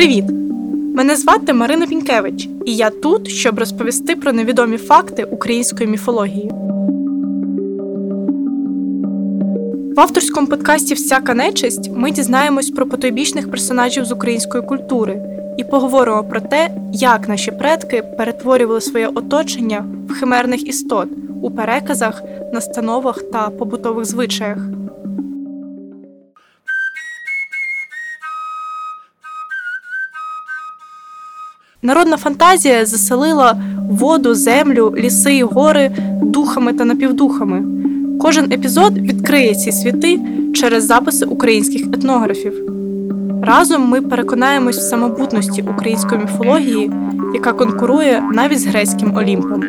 Привіт! Мене звати Марина Пінкевич, і я тут, щоб розповісти про невідомі факти української міфології. В авторському подкасті Всяка нечисть ми дізнаємось про потойбічних персонажів з української культури і поговоримо про те, як наші предки перетворювали своє оточення в химерних істот у переказах, настановах та побутових звичаях. Народна фантазія заселила воду, землю, ліси і гори духами та напівдухами. Кожен епізод відкриє ці світи через записи українських етнографів. Разом ми переконаємось в самобутності української міфології, яка конкурує навіть з грецьким Олімпом.